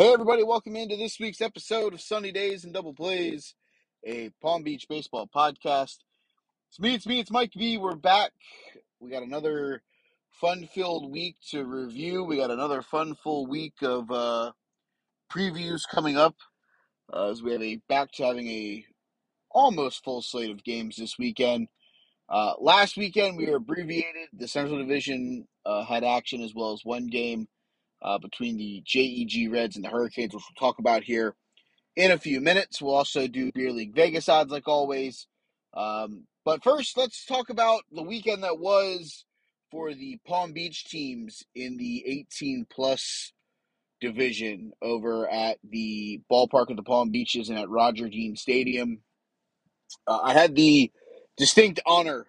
Hey, everybody, welcome into this week's episode of Sunny Days and Double Plays, a Palm Beach baseball podcast. It's me, it's me, it's Mike B. We're back. We got another fun filled week to review. We got another fun full week of uh, previews coming up uh, as we have a back to having a almost full slate of games this weekend. Uh, last weekend, we were abbreviated. The Central Division uh, had action as well as one game uh, between the JEG Reds and the Hurricanes, which we'll talk about here in a few minutes. We'll also do Beer League Vegas odds like always. Um, but first, let's talk about the weekend that was for the Palm Beach teams in the 18 plus division over at the ballpark of the Palm Beaches and at Roger Dean Stadium. Uh, I had the distinct honor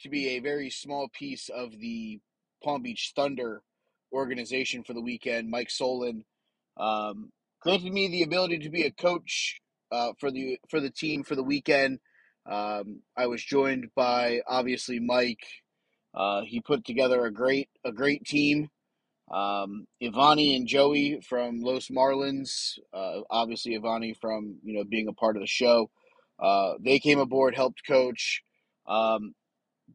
to be a very small piece of the Palm Beach Thunder organization for the weekend. Mike Solon um, granted me the ability to be a coach uh, for the for the team for the weekend. Um, I was joined by obviously Mike. Uh, he put together a great a great team. Um, Ivani and Joey from Los Marlins, uh, obviously Ivani from you know being a part of the show. Uh, they came aboard, helped coach. Um,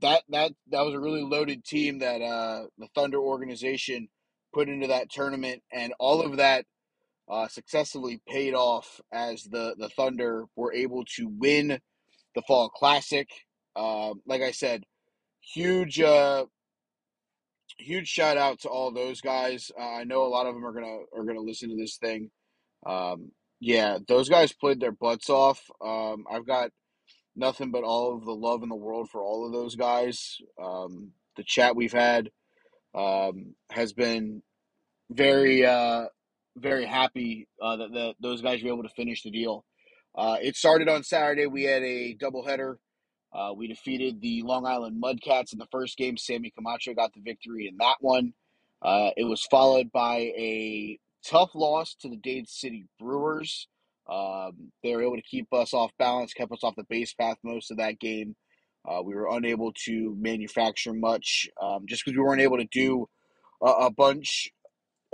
that that that was a really loaded team that uh, the Thunder organization put into that tournament, and all of that uh, successfully paid off as the the Thunder were able to win the Fall Classic. Uh, like I said, huge uh, huge shout out to all those guys. Uh, I know a lot of them are gonna are gonna listen to this thing. Um, yeah, those guys played their butts off. Um, I've got nothing but all of the love in the world for all of those guys. Um, the chat we've had um, has been very, uh, very happy uh, that, that those guys were able to finish the deal. Uh, it started on Saturday. We had a doubleheader. Uh, we defeated the Long Island Mudcats in the first game. Sammy Camacho got the victory in that one. Uh, it was followed by a tough loss to the Dade City Brewers. Um, they were able to keep us off balance, kept us off the base path most of that game. Uh, we were unable to manufacture much um, just because we weren't able to do a, a bunch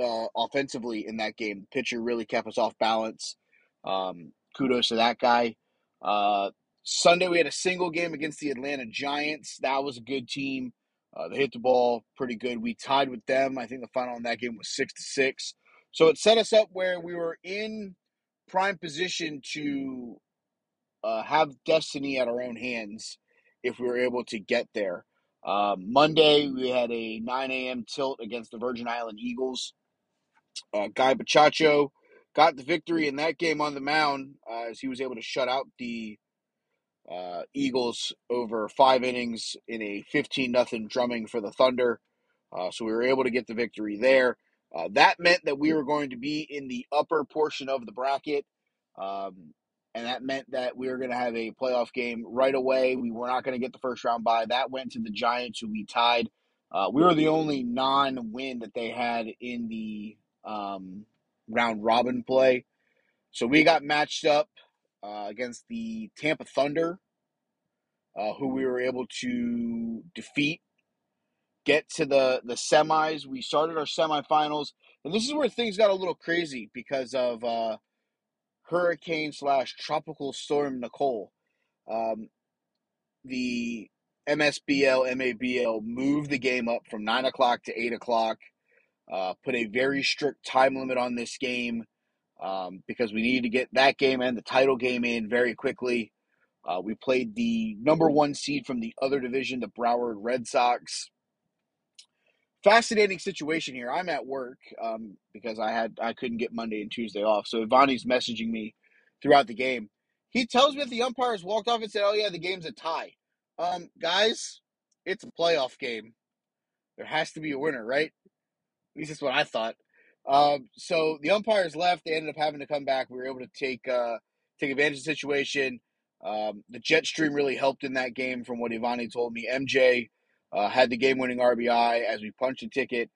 uh, offensively in that game. The pitcher really kept us off balance. Um, kudos to that guy. Uh, Sunday we had a single game against the Atlanta Giants. That was a good team. Uh, they hit the ball pretty good. We tied with them. I think the final in that game was six to six. So it set us up where we were in prime position to uh, have destiny at our own hands if we were able to get there. Um, Monday, we had a 9 a.m. tilt against the Virgin Island Eagles. Uh, Guy Bachacho got the victory in that game on the mound uh, as he was able to shut out the uh, Eagles over five innings in a 15 nothing drumming for the Thunder. Uh, so we were able to get the victory there. Uh, that meant that we were going to be in the upper portion of the bracket. Um, and that meant that we were going to have a playoff game right away. We were not going to get the first round bye. That went to the Giants, who we tied. Uh, we were the only non win that they had in the um, round robin play. So we got matched up uh, against the Tampa Thunder, uh, who we were able to defeat get to the the semis. We started our semifinals, and this is where things got a little crazy because of uh, hurricane slash tropical storm Nicole. Um, the MSBL MABL moved the game up from nine o'clock to eight o'clock. Uh, put a very strict time limit on this game um, because we needed to get that game and the title game in very quickly. Uh, we played the number one seed from the other division, the Broward Red Sox fascinating situation here. I'm at work um, because I had I couldn't get Monday and Tuesday off. So Ivani's messaging me throughout the game. He tells me that the umpires walked off and said, "Oh yeah, the game's a tie." Um, guys, it's a playoff game. There has to be a winner, right? At least that's what I thought. Um, so the umpires left. They ended up having to come back. We were able to take uh, take advantage of the situation. Um, the jet stream really helped in that game, from what Ivani told me. MJ uh, had the game winning RBI as we punched a ticket,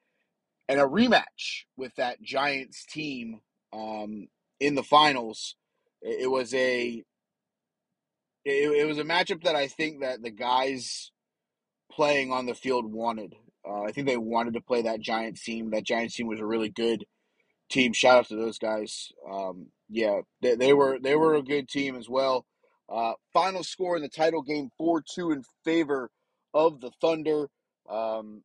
and a rematch with that Giants team um, in the finals. It, it was a it, it, was a matchup that I think that the guys playing on the field wanted. Uh, I think they wanted to play that Giants team. That Giants team was a really good team. Shout out to those guys. Um, yeah, they, they were they were a good team as well. Uh, final score in the title game four two in favor of the Thunder. Um,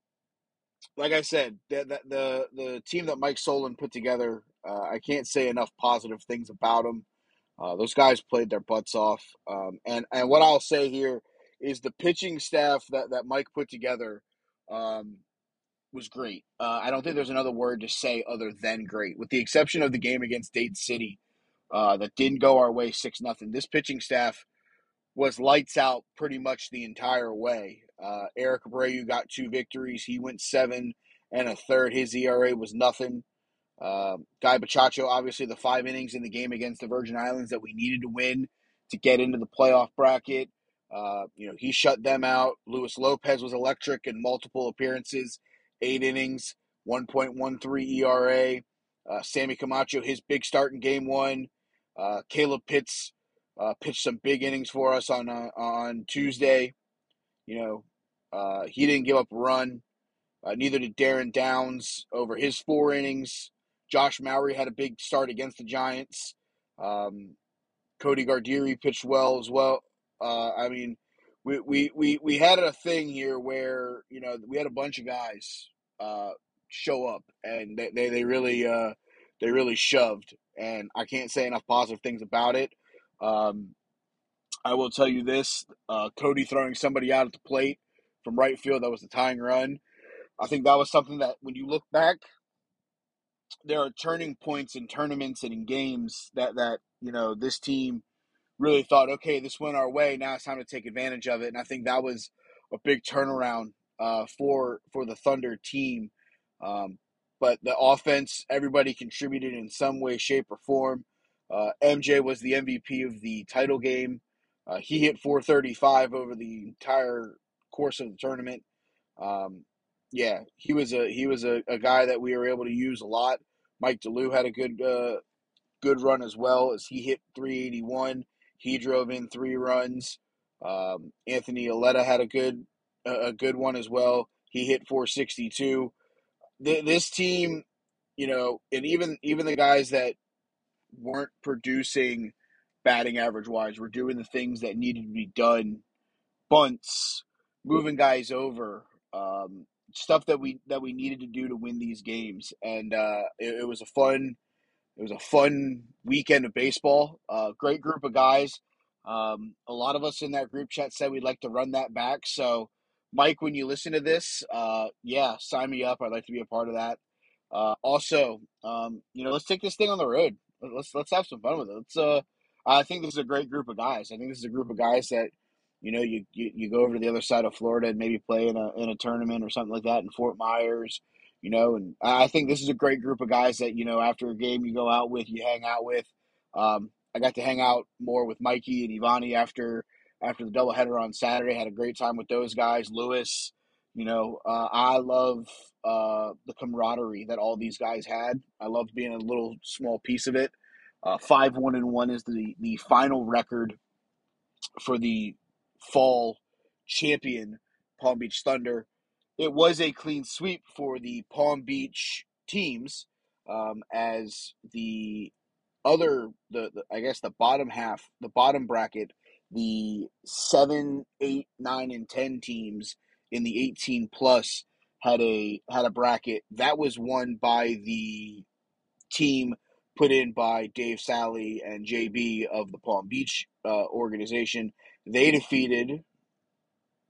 like I said, the, the the, team that Mike Solon put together, uh, I can't say enough positive things about them. Uh, those guys played their butts off, um, and and what I'll say here is the pitching staff that that Mike put together um, was great. Uh, I don't think there's another word to say other than great, with the exception of the game against Dade City uh, that didn't go our way six nothing. This pitching staff was lights out pretty much the entire way. Uh, Eric Abreu got two victories. He went seven and a third. His ERA was nothing. Uh, Guy Bachacho, obviously, the five innings in the game against the Virgin Islands that we needed to win to get into the playoff bracket. Uh, you know, he shut them out. Luis Lopez was electric in multiple appearances, eight innings, 1.13 ERA. Uh, Sammy Camacho, his big start in game one. Uh, Caleb Pitts uh, pitched some big innings for us on uh, on Tuesday. You know, uh, he didn't give up a run. Uh, neither did Darren Downs over his four innings. Josh Mowry had a big start against the Giants. Um, Cody Gardiri pitched well as well. Uh, I mean, we, we, we, we had a thing here where, you know, we had a bunch of guys uh, show up and they, they, they really they really shoved. And I can't say enough positive things about it. Um, I will tell you this: uh, Cody throwing somebody out at the plate from right field that was the tying run. I think that was something that, when you look back, there are turning points in tournaments and in games that that you know this team really thought, okay, this went our way. Now it's time to take advantage of it. And I think that was a big turnaround uh, for for the Thunder team. Um, but the offense, everybody contributed in some way, shape, or form. Uh, MJ was the MVP of the title game. Uh, he hit 435 over the entire course of the tournament. Um, yeah, he was a he was a, a guy that we were able to use a lot. Mike DeLu had a good uh, good run as well as he hit 381. He drove in three runs. Um, Anthony Aletta had a good a good one as well. He hit 462. This team, you know, and even even the guys that weren't producing batting average wise. We're doing the things that needed to be done, bunts, moving guys over, um, stuff that we that we needed to do to win these games. And uh, it, it was a fun, it was a fun weekend of baseball. Uh, great group of guys. Um, a lot of us in that group chat said we'd like to run that back. So, Mike, when you listen to this, uh, yeah, sign me up. I'd like to be a part of that. Uh, also, um, you know, let's take this thing on the road. Let's let's have some fun with it. Let's uh, I think this is a great group of guys. I think this is a group of guys that, you know, you, you, you go over to the other side of Florida and maybe play in a in a tournament or something like that in Fort Myers, you know. And I think this is a great group of guys that you know after a game you go out with, you hang out with. Um, I got to hang out more with Mikey and Ivani after after the doubleheader on Saturday. Had a great time with those guys. Lewis, you know, uh, I love uh, the camaraderie that all these guys had. I loved being a little small piece of it. Uh, five one and one is the the final record for the fall champion Palm Beach Thunder. It was a clean sweep for the Palm Beach teams, um, as the other the, the I guess the bottom half, the bottom bracket, the seven, eight, nine, and ten teams in the eighteen plus had a had a bracket that was won by the team put in by Dave Sally and JB of the Palm Beach uh, organization. They defeated. I'm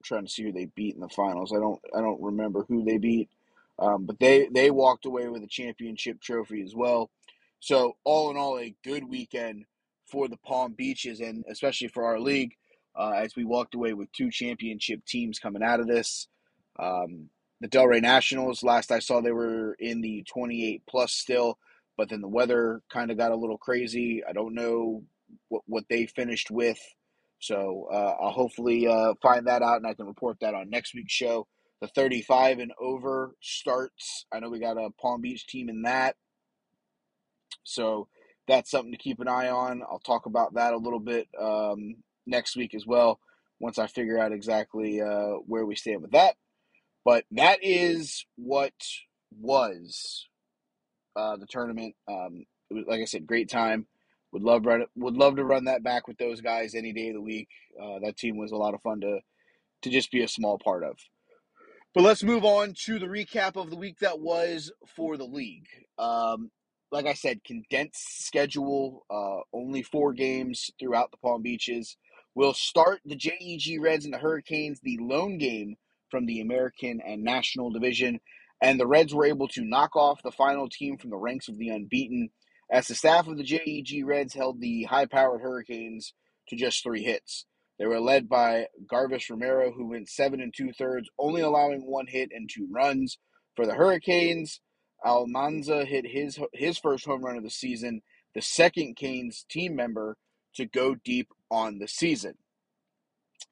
trying to see who they beat in the finals. I don't. I don't remember who they beat, um, but they they walked away with a championship trophy as well. So all in all, a good weekend for the Palm Beaches and especially for our league, uh, as we walked away with two championship teams coming out of this. Um, the Delray Nationals, last I saw, they were in the 28 plus still but then the weather kind of got a little crazy. I don't know what, what they finished with. So uh, I'll hopefully uh, find that out and I can report that on next week's show. The 35 and over starts. I know we got a Palm Beach team in that. So that's something to keep an eye on. I'll talk about that a little bit um, next week as well once I figure out exactly uh, where we stand with that. But that is what was uh, the tournament. Um, it was, like I said, great time. Would love run would love to run that back with those guys any day of the week. Uh, that team was a lot of fun to to just be a small part of. But let's move on to the recap of the week that was for the league. Um, like I said, condensed schedule, uh, only four games throughout the Palm Beaches. We'll start the JEG Reds and the Hurricanes, the lone game from the American and National Division. And the Reds were able to knock off the final team from the ranks of the unbeaten, as the staff of the JEG Reds held the high powered Hurricanes to just three hits. They were led by Garvis Romero, who went seven and two thirds, only allowing one hit and two runs. For the Hurricanes, Almanza hit his his first home run of the season, the second Canes team member to go deep on the season.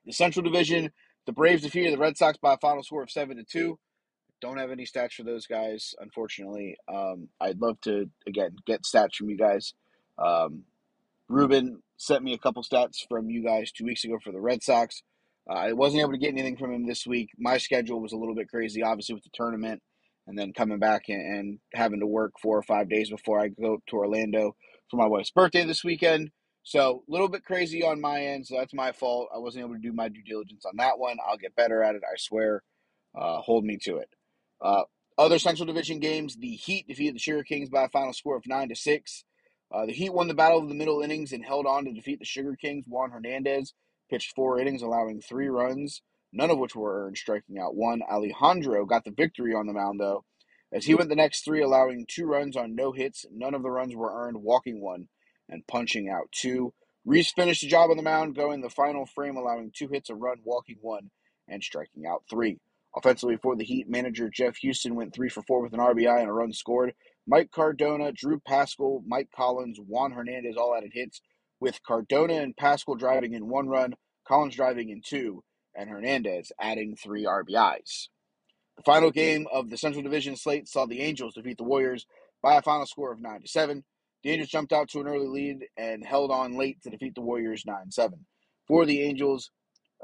The Central Division, the Braves defeated the Red Sox by a final score of seven to two. Don't have any stats for those guys, unfortunately. Um, I'd love to again get stats from you guys. Um, Ruben sent me a couple stats from you guys two weeks ago for the Red Sox. Uh, I wasn't able to get anything from him this week. My schedule was a little bit crazy, obviously, with the tournament and then coming back and, and having to work four or five days before I go to Orlando for my wife's birthday this weekend. So a little bit crazy on my end, so that's my fault. I wasn't able to do my due diligence on that one. I'll get better at it, I swear. Uh, hold me to it. Uh, other Central Division games: the Heat defeated the Sugar Kings by a final score of nine to six. Uh, the Heat won the battle of the middle innings and held on to defeat the Sugar Kings. Juan Hernandez pitched four innings, allowing three runs, none of which were earned, striking out one. Alejandro got the victory on the mound, though, as he went the next three, allowing two runs on no hits. None of the runs were earned, walking one and punching out two. Reese finished the job on the mound, going the final frame, allowing two hits, a run, walking one, and striking out three. Offensively for the Heat, manager Jeff Houston went three for four with an RBI and a run scored. Mike Cardona, Drew Pascal, Mike Collins, Juan Hernandez all added hits, with Cardona and Pascal driving in one run, Collins driving in two, and Hernandez adding three RBIs. The final game of the Central Division slate saw the Angels defeat the Warriors by a final score of 9 to 7. The Angels jumped out to an early lead and held on late to defeat the Warriors 9 7. For the Angels,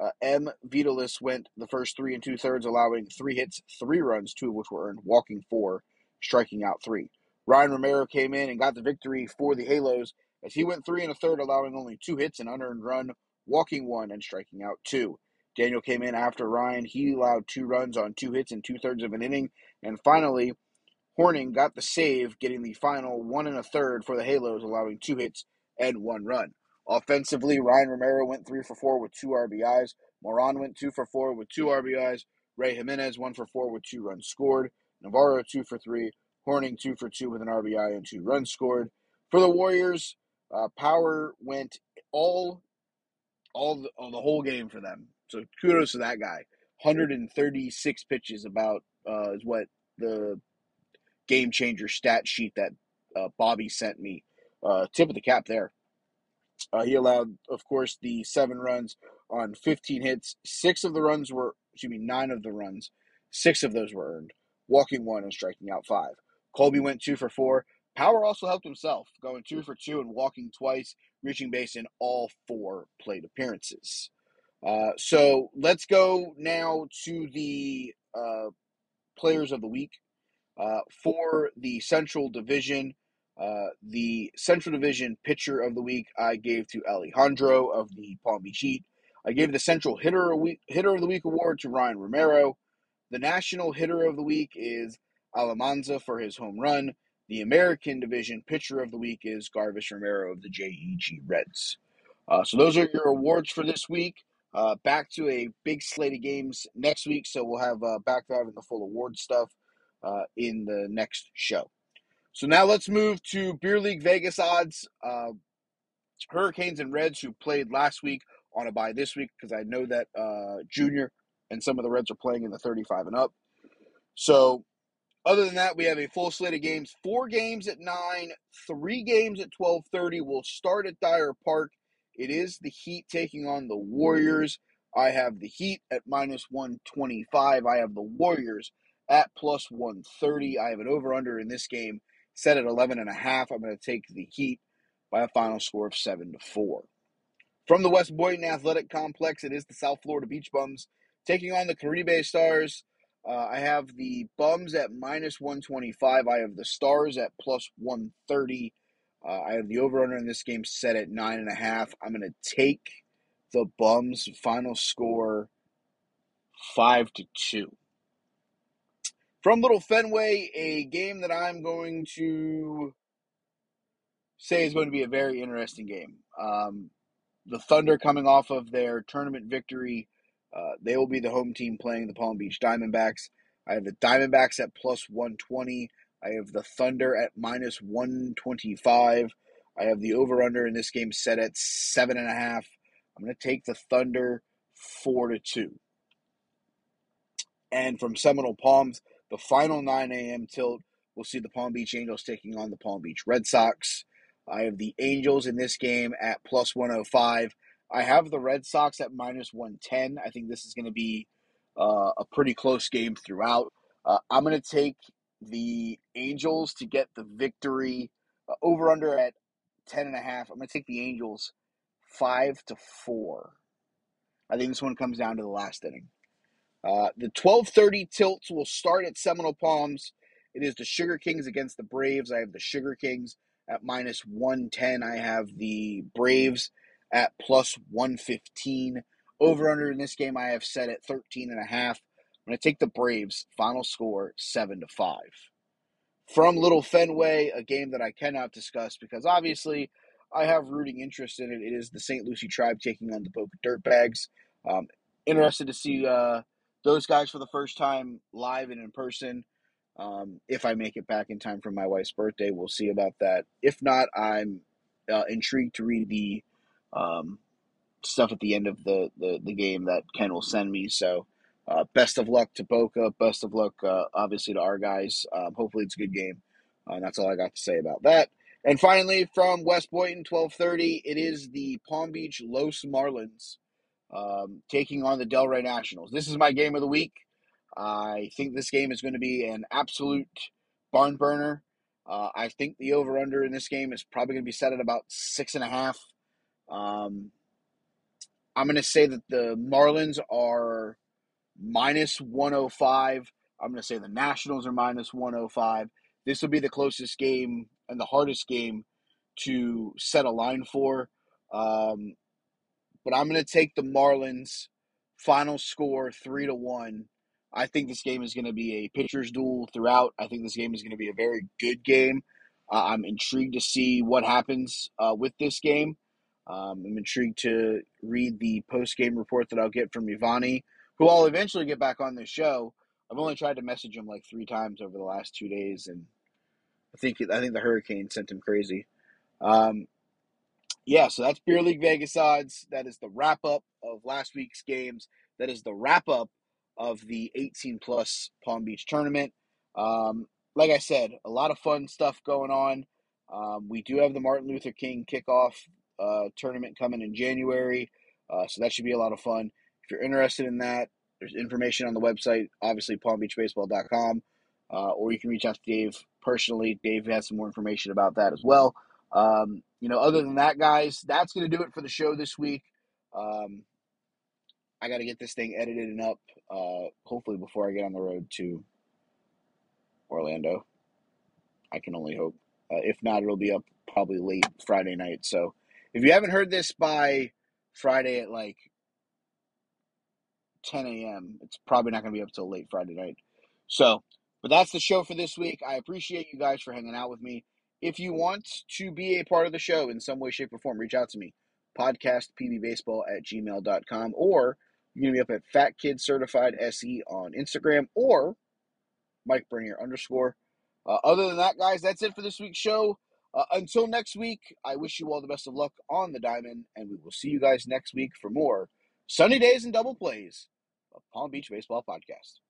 uh, M. Vitalis went the first three and two thirds, allowing three hits, three runs, two of which were earned, walking four, striking out three. Ryan Romero came in and got the victory for the Halos as he went three and a third, allowing only two hits, an unearned run, walking one, and striking out two. Daniel came in after Ryan. He allowed two runs on two hits and two thirds of an inning. And finally, Horning got the save, getting the final one and a third for the Halos, allowing two hits and one run. Offensively, Ryan Romero went three for four with two RBIs. Moran went two for four with two RBIs. Ray Jimenez one for four with two runs scored. Navarro two for three. Horning two for two with an RBI and two runs scored. For the Warriors, uh, Power went all, all the, all the whole game for them. So kudos to that guy. 136 pitches about uh, is what the game changer stat sheet that uh, Bobby sent me. Uh, tip of the cap there. Uh, he allowed, of course, the seven runs on 15 hits. Six of the runs were, excuse me, nine of the runs. Six of those were earned, walking one and striking out five. Colby went two for four. Power also helped himself, going two for two and walking twice, reaching base in all four plate appearances. Uh, so let's go now to the uh, players of the week. Uh, for the Central Division, uh, the Central Division pitcher of the week I gave to Alejandro of the Palm Beach Heat. I gave the Central Hitter of, week, Hitter of the Week award to Ryan Romero. The National Hitter of the Week is Almanza for his home run. The American Division Pitcher of the Week is Garvis Romero of the JEG Reds. Uh, so those are your awards for this week. Uh, back to a big slate of games next week, so we'll have uh, back to having the full award stuff uh, in the next show. So now let's move to Beer League Vegas odds. Uh, Hurricanes and Reds, who played last week, on a bye this week because I know that uh, Junior and some of the Reds are playing in the 35 and up. So other than that, we have a full slate of games. Four games at nine, three games at 12:30. We'll start at Dyer Park. It is the Heat taking on the Warriors. I have the Heat at minus 125. I have the Warriors at plus 130. I have an over under in this game set at 11 and a half. I'm going to take the Heat by a final score of 7 to 4. From the West Boynton Athletic Complex, it is the South Florida Beach Bums taking on the Caribe Stars. Uh, I have the Bums at minus 125. I have the Stars at plus 130. Uh, I have the over under in this game set at nine and a half. I'm going to take the Bums. Final score five to two. From Little Fenway, a game that I'm going to say is going to be a very interesting game. Um, the Thunder coming off of their tournament victory, uh, they will be the home team playing the Palm Beach Diamondbacks. I have the Diamondbacks at plus 120. I have the Thunder at minus 125. I have the over under in this game set at seven and a half. I'm going to take the Thunder four to two. And from Seminole Palms, the final 9 a.m. tilt, we'll see the Palm Beach Angels taking on the Palm Beach Red Sox. I have the Angels in this game at plus 105. I have the Red Sox at minus 110. I think this is going to be uh, a pretty close game throughout. Uh, I'm going to take the Angels to get the victory uh, over under at 10 and a half. I'm going to take the Angels 5 to 4. I think this one comes down to the last inning. Uh, the 12:30 tilts will start at Seminole Palms. It is the Sugar Kings against the Braves. I have the Sugar Kings at minus 110. I have the Braves at plus 115. Over under in this game I have set at 13 and a half. I'm going to take the Braves. Final score 7 to 5. From Little Fenway, a game that I cannot discuss because obviously I have rooting interest in it. It is the St. Lucie Tribe taking on the Boca Dirtbags. Um, interested to see uh, those guys for the first time live and in person. Um, if I make it back in time for my wife's birthday, we'll see about that. If not, I'm uh, intrigued to read the um, stuff at the end of the, the, the game that Ken will send me. So, uh, best of luck to Boca. Best of luck, uh, obviously, to our guys. Um, hopefully, it's a good game. Uh, that's all I got to say about that. And finally, from West Boynton, twelve thirty, it is the Palm Beach Los Marlins um, taking on the Delray Nationals. This is my game of the week. I think this game is going to be an absolute barn burner. Uh, I think the over under in this game is probably going to be set at about six and a half. Um, I'm going to say that the Marlins are minus 105. I'm going to say the Nationals are minus 105. This will be the closest game and the hardest game to set a line for. Um, but I'm going to take the Marlins. Final score three to one. I think this game is going to be a pitcher's duel throughout. I think this game is going to be a very good game. Uh, I'm intrigued to see what happens uh, with this game. Um, I'm intrigued to read the post game report that I'll get from Ivani, who I'll eventually get back on this show. I've only tried to message him like three times over the last two days, and I think I think the hurricane sent him crazy. Um, yeah, so that's Beer League Vegas odds. That is the wrap up of last week's games. That is the wrap up of the 18 plus Palm Beach tournament. Um, like I said, a lot of fun stuff going on. Um, we do have the Martin Luther King kickoff uh, tournament coming in January, uh, so that should be a lot of fun. If you're interested in that, there's information on the website, obviously palmbeachbaseball.com, uh, or you can reach out to Dave personally. Dave has some more information about that as well. Um, you know, other than that, guys, that's going to do it for the show this week. Um, I got to get this thing edited and up, uh, hopefully before I get on the road to Orlando. I can only hope. Uh, if not, it'll be up probably late Friday night. So if you haven't heard this by Friday at like 10 a.m., it's probably not going to be up till late Friday night. So, but that's the show for this week. I appreciate you guys for hanging out with me. If you want to be a part of the show in some way, shape, or form, reach out to me. Podcastpbbaseball at gmail.com or you're going to be up at Fat Kid Certified SE on Instagram or Mike Bernier underscore. Uh, other than that, guys, that's it for this week's show. Uh, until next week, I wish you all the best of luck on the diamond, and we will see you guys next week for more sunny days and double plays of Palm Beach Baseball Podcast.